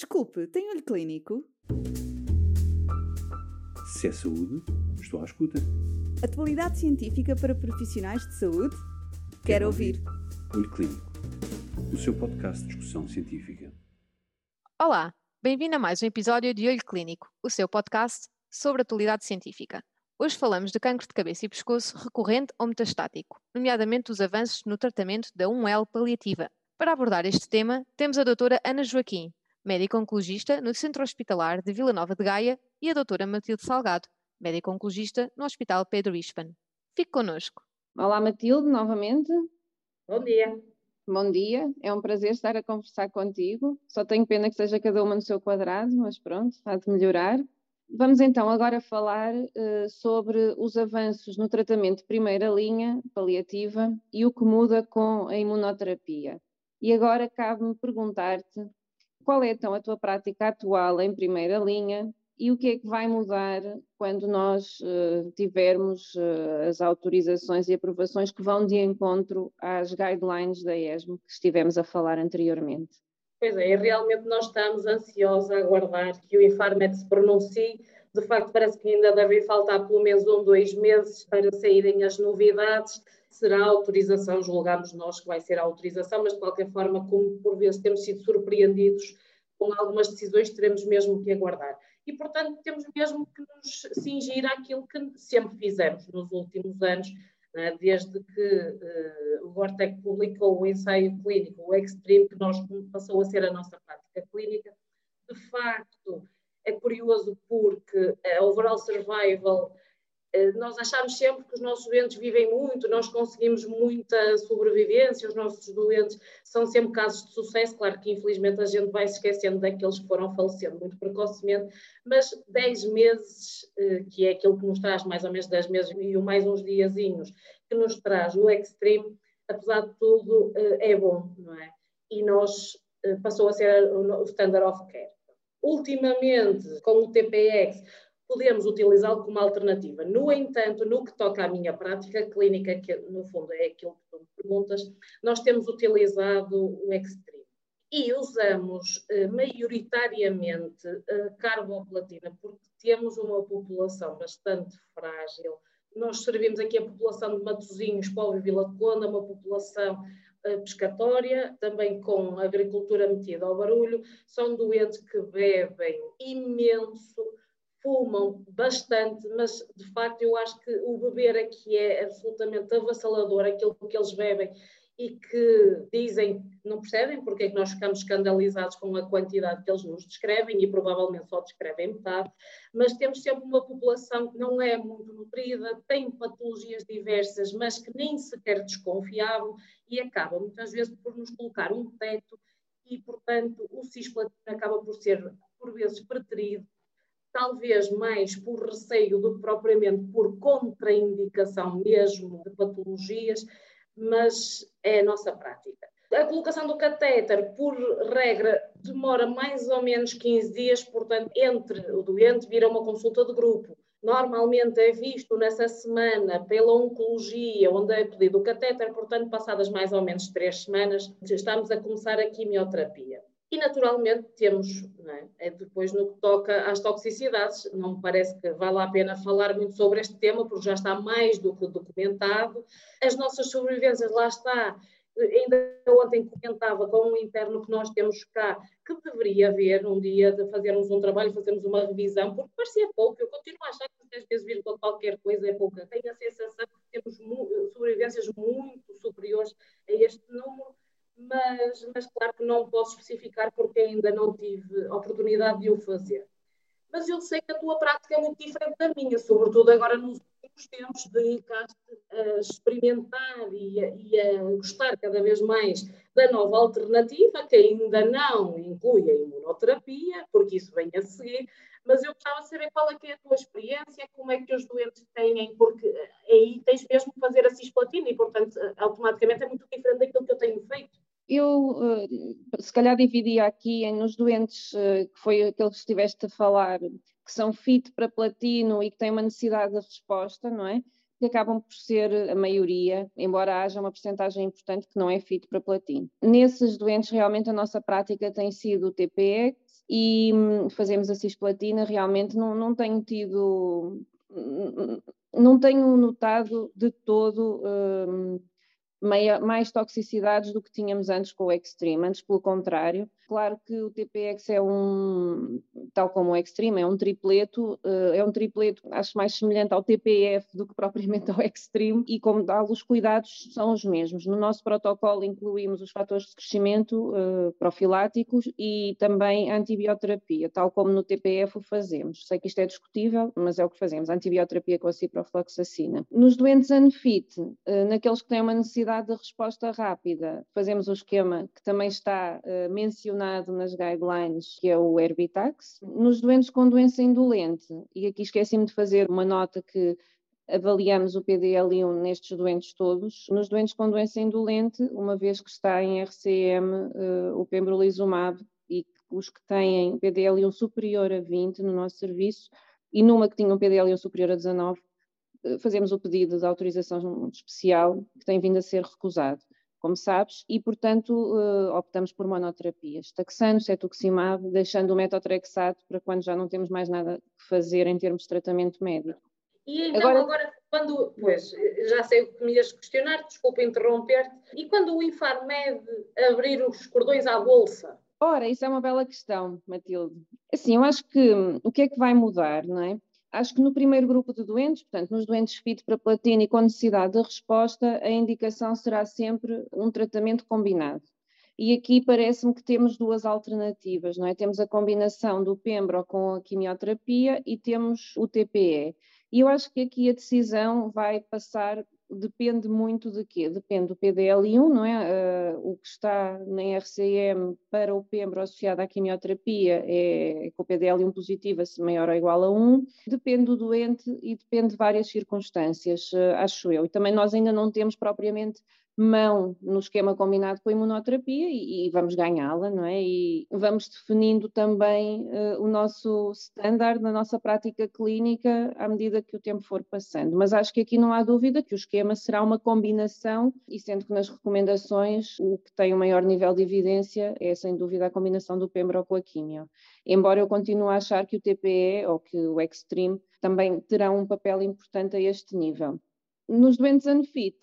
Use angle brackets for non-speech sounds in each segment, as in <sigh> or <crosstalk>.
Desculpe, tem olho clínico? Se é saúde, estou à escuta. Atualidade científica para profissionais de saúde? Quero, Quero ouvir. Olho Clínico, o seu podcast de discussão científica. Olá, bem-vindo a mais um episódio de Olho Clínico, o seu podcast sobre atualidade científica. Hoje falamos de cancro de cabeça e pescoço recorrente ou metastático, nomeadamente os avanços no tratamento da 1L paliativa. Para abordar este tema, temos a doutora Ana Joaquim, médico oncologista no Centro Hospitalar de Vila Nova de Gaia, e a doutora Matilde Salgado, médico oncologista no Hospital Pedro Ispan. Fique connosco. Olá Matilde, novamente. Bom dia. Bom dia, é um prazer estar a conversar contigo. Só tenho pena que seja cada uma no seu quadrado, mas pronto, há de melhorar. Vamos então agora falar uh, sobre os avanços no tratamento de primeira linha paliativa e o que muda com a imunoterapia. E agora cabe-me perguntar-te qual é então a tua prática atual em primeira linha e o que é que vai mudar quando nós uh, tivermos uh, as autorizações e aprovações que vão de encontro às guidelines da ESMO que estivemos a falar anteriormente? Pois é, realmente nós estamos ansiosos a aguardar que o Infarmed se pronuncie. De facto, parece que ainda devem faltar pelo menos um, dois meses para saírem as novidades. Será autorização, julgamos nós que vai ser a autorização, mas de qualquer forma, como por vezes temos sido surpreendidos com algumas decisões, teremos mesmo que aguardar e, portanto, temos mesmo que nos cingir àquilo que sempre fizemos nos últimos anos, né? desde que uh, o Vortec publicou o ensaio clínico, o Extreme, que nós passou a ser a nossa prática clínica. De facto, é curioso porque a overall survival eh, nós achamos sempre que os nossos doentes vivem muito, nós conseguimos muita sobrevivência, os nossos doentes são sempre casos de sucesso. Claro que, infelizmente, a gente vai se esquecendo daqueles que foram falecendo muito precocemente, mas 10 meses, eh, que é aquilo que nos traz mais ou menos 10 meses e mais uns diazinhos, que nos traz o Extreme, apesar de tudo, eh, é bom, não é? E nós passou a ser o standard of care. Ultimamente, com o TPX, podemos utilizá-lo como alternativa. No entanto, no que toca à minha prática clínica, que no fundo é aquilo que tu me perguntas, nós temos utilizado o Extreme. E usamos eh, maioritariamente a carboplatina, porque temos uma população bastante frágil. Nós servimos aqui a população de Matosinhos, Povo e Vila Conda, uma população eh, pescatória, também com agricultura metida ao barulho, são doentes que bebem imenso, fumam bastante, mas de facto eu acho que o beber aqui é absolutamente avassalador, aquilo que eles bebem e que dizem, não percebem porque é que nós ficamos escandalizados com a quantidade que eles nos descrevem e provavelmente só descrevem metade, mas temos sempre uma população que não é muito nutrida, tem patologias diversas, mas que nem sequer desconfiavam e acaba muitas vezes por nos colocar um teto e, portanto, o cisplatina acaba por ser, por vezes, preterido talvez mais por receio do que propriamente por contraindicação mesmo de patologias, mas é a nossa prática. A colocação do catéter, por regra, demora mais ou menos 15 dias, portanto, entre o doente vir a uma consulta de grupo. Normalmente é visto nessa semana pela oncologia, onde é pedido o catéter, portanto, passadas mais ou menos três semanas, estamos a começar a quimioterapia. E, naturalmente, temos, é? é? depois no que toca às toxicidades, não me parece que vale a pena falar muito sobre este tema, porque já está mais do que documentado. As nossas sobrevivências, lá está, ainda ontem comentava com um interno que nós temos cá, que deveria haver um dia de fazermos um trabalho, fazermos uma revisão, porque parecia pouco, eu continuo a achar que 10 vezes vírgula qualquer coisa é pouca. Tenho a sensação que temos sobrevivências muito superiores a este número, mas, mas claro que não posso especificar porque ainda não tive oportunidade de o fazer. Mas eu sei que a tua prática é muito diferente da minha, sobretudo agora nos últimos tempos, dedicaste a experimentar e a, e a gostar cada vez mais da nova alternativa, que ainda não inclui a imunoterapia, porque isso vem a seguir, mas eu gostava de saber qual é, é a tua experiência, como é que os doentes têm, porque aí tens mesmo que fazer a cisplatina e, portanto, automaticamente é muito diferente daquilo que eu tenho feito eu uh, se calhar dividia aqui em nos doentes, uh, que foi aqueles que estiveste a falar, que são fit para platino e que têm uma necessidade de resposta, não é? que acabam por ser a maioria, embora haja uma porcentagem importante que não é fito para platino. Nesses doentes, realmente a nossa prática tem sido o TPX e hum, fazemos a cisplatina, realmente não, não tenho tido, não tenho notado de todo hum, mais toxicidades do que tínhamos antes com o Extreme, antes pelo contrário. Claro que o TPX é um, tal como o Extreme, é um tripleto, uh, é um tripleto, acho mais semelhante ao TPF do que <laughs> propriamente ao Extreme, e como tal, os cuidados são os mesmos. No nosso protocolo incluímos os fatores de crescimento uh, profiláticos e também a antibioterapia, tal como no TPF o fazemos. Sei que isto é discutível, mas é o que fazemos, antibioterapia com a ciprofloxacina. Nos doentes unfit, uh, naqueles que têm uma necessidade de resposta rápida, fazemos o esquema que também está mencionado mencionado nas guidelines, que é o Erbitax. Nos doentes com doença indolente, e aqui esqueci-me de fazer uma nota que avaliamos o PDL1 nestes doentes todos. Nos doentes com doença indolente, uma vez que está em RCM, uh, eh, o pembrolizumab e os que têm PDL1 superior a 20 no nosso serviço, e numa que tinha um PDL1 superior a 19, uh, fazemos o pedido de autorização especial, que tem vindo a ser recusado como sabes, e portanto uh, optamos por monoterapias, taxano, cetuximab, deixando o metotrexato para quando já não temos mais nada que fazer em termos de tratamento médico. E então agora, agora quando, pois, já sei o que me ias questionar, desculpa interromper-te, e quando o Infarmed abrir os cordões à bolsa? Ora, isso é uma bela questão, Matilde. Assim, eu acho que hum, o que é que vai mudar, não é? Acho que no primeiro grupo de doentes, portanto, nos doentes fit para platina e com necessidade de resposta, a indicação será sempre um tratamento combinado. E aqui parece-me que temos duas alternativas, não é? Temos a combinação do pembro com a quimioterapia e temos o TPE. E eu acho que aqui a decisão vai passar depende muito de quê? Depende do PDL1, não é? Uh, o que está na RCM para o pembro associado à quimioterapia é com o PDL1 positivo maior ou igual a 1. Depende do doente e depende de várias circunstâncias, uh, acho eu. E também nós ainda não temos propriamente mão no esquema combinado com a imunoterapia e, e vamos ganhá-la, não é? E vamos definindo também uh, o nosso standard na nossa prática clínica à medida que o tempo for passando. Mas acho que aqui não há dúvida que o esquema será uma combinação e sendo que nas recomendações o que tem o maior nível de evidência é sem dúvida a combinação do pembro com a quimio. Embora eu continue a achar que o TPE ou que o Extreme também terão um papel importante a este nível. Nos doentes unfit,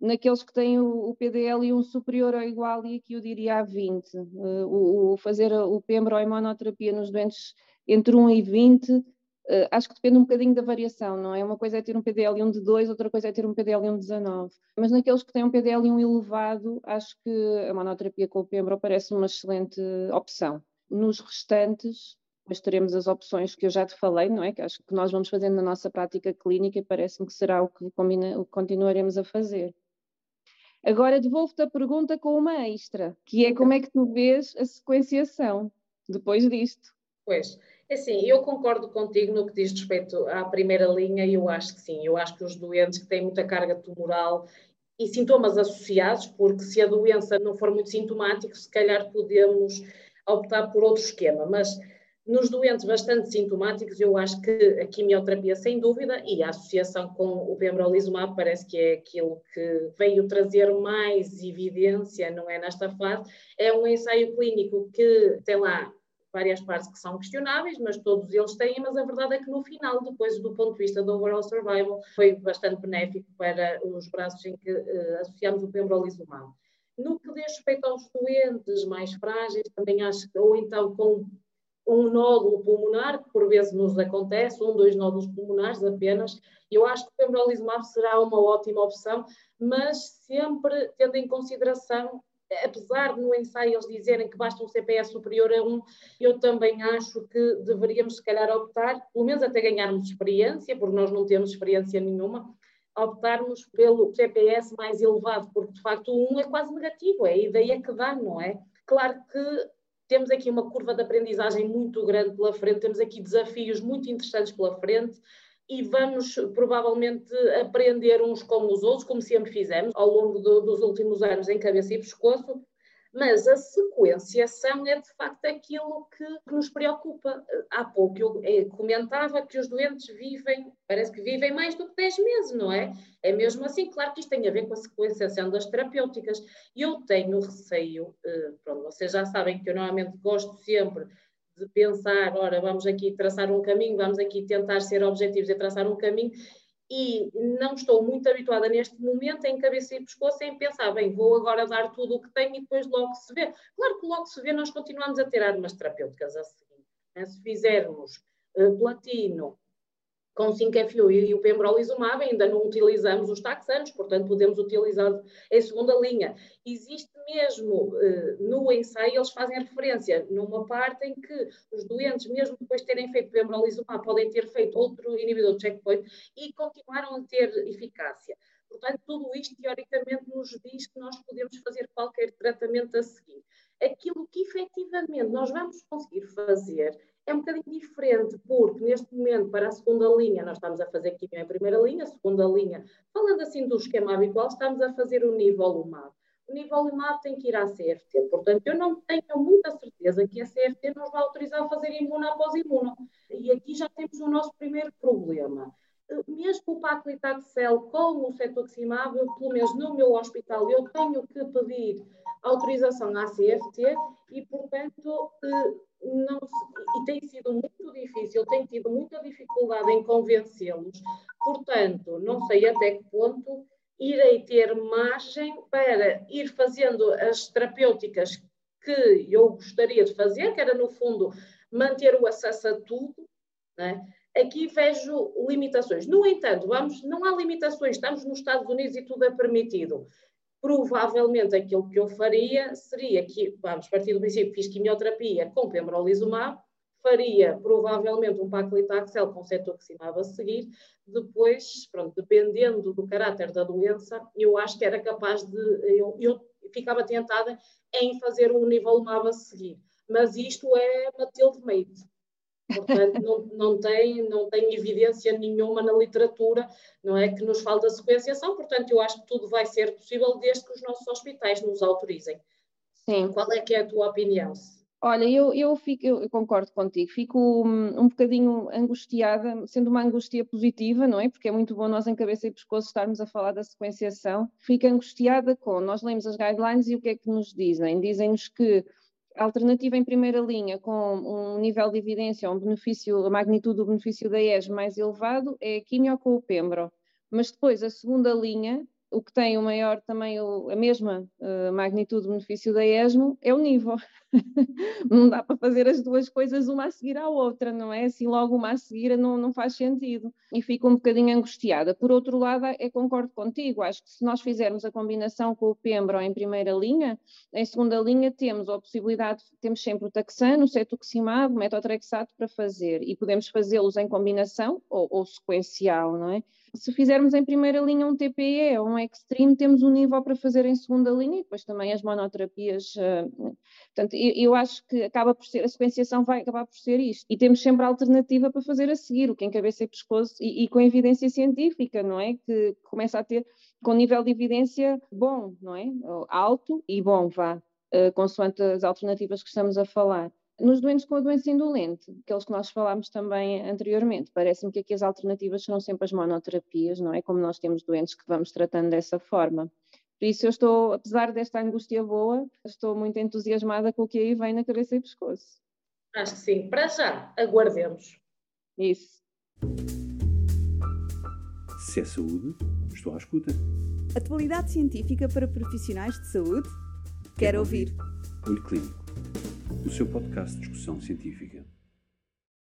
naqueles que têm o, o PDL um superior ou igual, e aqui eu diria a 20. Uh, eh, o, o, fazer o pembro ou imunoterapia nos doentes entre 1 e 20, uh, eh, acho que depende um bocadinho da variação, não é? Uma coisa é ter um PDL1 de 2, outra coisa é ter um PDL1 de 19. Mas naqueles que têm um PDL1 elevado, acho que a monoterapia com o pembro parece uma excelente opção. Nos restantes, depois teremos as opções que eu já te falei, não é? Que acho que nós vamos fazendo na nossa prática clínica e parece-me que será o que, combina, o que continuaremos a fazer. Agora devolvo-te a pergunta com uma extra, que é como é que tu vês a sequenciação depois disto? Pois, é assim, eu concordo contigo no que diz respeito à primeira linha e eu acho que sim, eu acho que os doentes que têm muita carga tumoral e sintomas associados, porque se a doença não for muito sintomática, se calhar podemos optar por outro esquema, mas nos doentes bastante sintomáticos, eu acho que a quimioterapia, sem dúvida, e a associação com o pembrolizumab parece que é aquilo que veio trazer mais evidência, não é, nesta fase. É um ensaio clínico que tem lá várias partes que são questionáveis, mas todos eles têm, mas a verdade é que no final, depois do ponto de vista do overall survival, foi bastante benéfico para os braços em que uh, associamos o pembrolizumab. No que diz respeito aos doentes mais frágeis, também acho que, ou então com um nódulo pulmonar, que por vezes nos acontece, um, dois nódulos pulmonares apenas. Eu acho que o pembrolizumab será uma ótima opção, mas sempre tendo em consideração, apesar de no ensaio eles dizerem que basta um CPS superior a 1, eu também acho que deveríamos se calhar optar, pelo menos até ganharmos experiência, porque nós não temos experiência nenhuma, optarmos pelo CPS mais elevado, porque de facto o 1 é quase negativo, é a ideia que dá, não é? Claro que temos aqui uma curva de aprendizagem muito grande pela frente, temos aqui desafios muito interessantes pela frente e vamos provavelmente aprender uns com os outros, como sempre fizemos ao longo do, dos últimos anos em cabeça e pescoço, Mas a sequenciação é de facto aquilo que nos preocupa. Há pouco eu eh, comentava que os doentes vivem, parece que vivem mais do que 10 meses, não é? É mesmo assim, claro que isto tem a ver com a sequenciação das terapêuticas. Eu tenho receio, eh, pronto, vocês já sabem que eu normalmente gosto sempre de pensar, ora, vamos aqui traçar um caminho, vamos aqui tentar ser objetivos e traçar um caminho, e não estou muito habituada neste momento em cabeça e pescoço em pensar, bem, vou agora dar tudo o que tenho e depois logo se vê. Claro que logo se vê, nós continuamos a ter armas terapêuticas a seguir. Né? Se fizermos uh, platino, com 5FU e o pembrolizumab ainda não utilizamos os taxanos, portanto podemos utilizar em segunda linha. Existe mesmo uh, no ensaio, eles fazem referência numa parte em que os doentes, mesmo depois de terem feito pembrolizumab, podem ter feito outro inibidor de checkpoint e continuaram a ter eficácia. Portanto, tudo isto teoricamente nos diz que nós podemos fazer qualquer tratamento a seguir. Aquilo que efetivamente nós vamos conseguir fazer é um bocadinho diferente, porque neste momento, para a segunda linha, nós estamos a fazer quimio em primeira linha, segunda linha, falando assim do esquema habitual, estamos a fazer o nivolumab. O nivolumab tem que ir à CFT, portanto, eu não tenho muita certeza que a CFT nos vai autorizar a fazer imuno após imuno. E aqui já temos o nosso primeiro problema. Mesmo o paclitaxel com o cetoximab, pelo menos no meu hospital, eu tenho que pedir autorização à CFT e, portanto, eh, não, e tem sido muito difícil, tenho tido muita dificuldade em convencê-los, portanto, não sei até que ponto irei ter margem para ir fazendo as terapêuticas que eu gostaria de fazer, que era, no fundo, manter o acesso a tudo, né? Aqui vejo limitações. No entanto, vamos, não há limitações, estamos nos Estados Unidos e tudo é permitido. Provavelmente aquilo que eu faria seria que, vamos partir do princípio, fiz quimioterapia com pembrolizumab, faria provavelmente um paclitaxel com cetoximab a seguir, depois, pronto, dependendo do caráter da doença, eu acho que era capaz de, eu, eu ficava tentada em fazer um nivolumab a seguir, mas isto é Matilde Meite, Portanto, não, não, tem, não tem evidência nenhuma na literatura, não é? Que nos fala da sequenciação, portanto, eu acho que tudo vai ser possível desde que os nossos hospitais nos autorizem. Sim. Qual é que é a tua opinião? Olha, eu, eu, fico, eu concordo contigo, fico um, um bocadinho angustiada, sendo uma angústia positiva, não é? Porque é muito bom nós em cabeça e pescoço estarmos a falar da sequenciação. Fico angustiada com, nós lemos as guidelines e o que é que nos dizem? Dizem-nos que alternativa em primeira linha com um nível de evidência, um benefício, a magnitude do benefício da ES mais elevado é a quimio com o pembro. Mas depois a segunda linha, o que tem o maior também, a mesma uh, magnitude de benefício da ESMO, é o nível. <laughs> não dá para fazer as duas coisas uma a seguir à outra, não é? Assim logo uma a seguir não, não faz sentido. E fico um bocadinho angustiada. Por outro lado, é concordo contigo, acho que se nós fizermos a combinação com o Pembro em primeira linha, em segunda linha temos a possibilidade, temos sempre o taxano, o cetuximab, o metotrexato para fazer, e podemos fazê-los em combinação ou, ou sequencial, não é? Se fizermos em primeira linha um TPE ou um Extreme, temos um nível para fazer em segunda linha e depois também as monoterapias. Uh, portanto, eu, acho que acaba por ser, a sequenciação vai acabar por ser isto. E temos sempre a alternativa para fazer a seguir, o que encabeça e pescoço, e, e com evidência científica, não é? Que começa a ter, com nível de evidência bom, não é? Alto e bom, vá, uh, consoante as alternativas que estamos a falar. Nos doentes com a doença indolente, aqueles que nós falámos também anteriormente, parece-me que aqui as alternativas serão sempre as monoterapias, não é? Como nós temos doentes que vamos tratando dessa forma. Por isso eu estou, apesar desta angústia boa, estou muito entusiasmada com o que aí vem na cabeça e pescoço. Acho que sim. Para já, aguardemos. Isso. Se é saúde, estou à escuta. Atualidade científica para profissionais de saúde? Quero, Quero ouvir. ouvir. Olho Clínico o seu podcast de discussão científica.